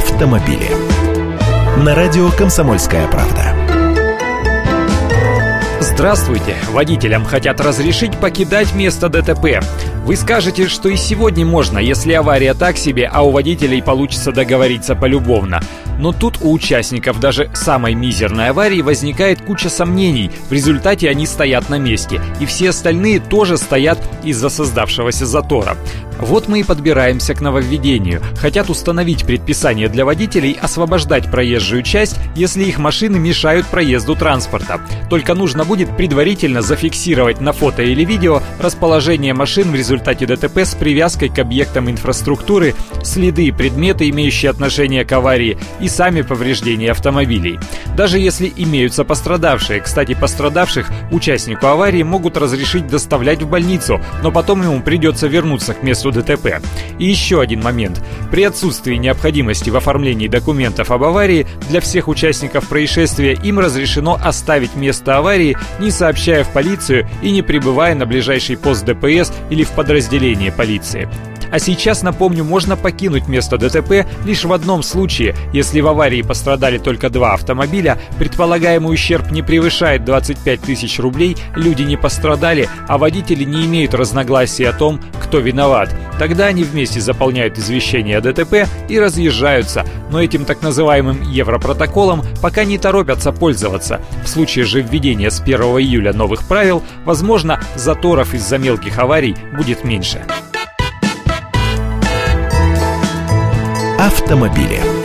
автомобили. На радио «Комсомольская правда». Здравствуйте! Водителям хотят разрешить покидать место ДТП. Вы скажете, что и сегодня можно, если авария так себе, а у водителей получится договориться полюбовно. Но тут у участников даже самой мизерной аварии возникает куча сомнений. В результате они стоят на месте. И все остальные тоже стоят из-за создавшегося затора. Вот мы и подбираемся к нововведению. Хотят установить предписание для водителей освобождать проезжую часть, если их машины мешают проезду транспорта. Только нужно будет предварительно зафиксировать на фото или видео расположение машин в результате ДТП с привязкой к объектам инфраструктуры, следы и предметы, имеющие отношение к аварии, и сами повреждения автомобилей. Даже если имеются пострадавшие, кстати, пострадавших участнику аварии могут разрешить доставлять в больницу, но потом ему придется вернуться к месту ДТП. И еще один момент. При отсутствии необходимости в оформлении документов об аварии для всех участников происшествия им разрешено оставить место аварии, не сообщая в полицию и не прибывая на ближайший пост ДПС или в подразделение полиции. А сейчас, напомню, можно покинуть место ДТП лишь в одном случае, если в аварии пострадали только два автомобиля, предполагаемый ущерб не превышает 25 тысяч рублей, люди не пострадали, а водители не имеют разногласий о том, кто виноват. Тогда они вместе заполняют извещение о ДТП и разъезжаются, но этим так называемым европротоколом пока не торопятся пользоваться. В случае же введения с 1 июля новых правил, возможно, заторов из-за мелких аварий будет меньше. Автомобили.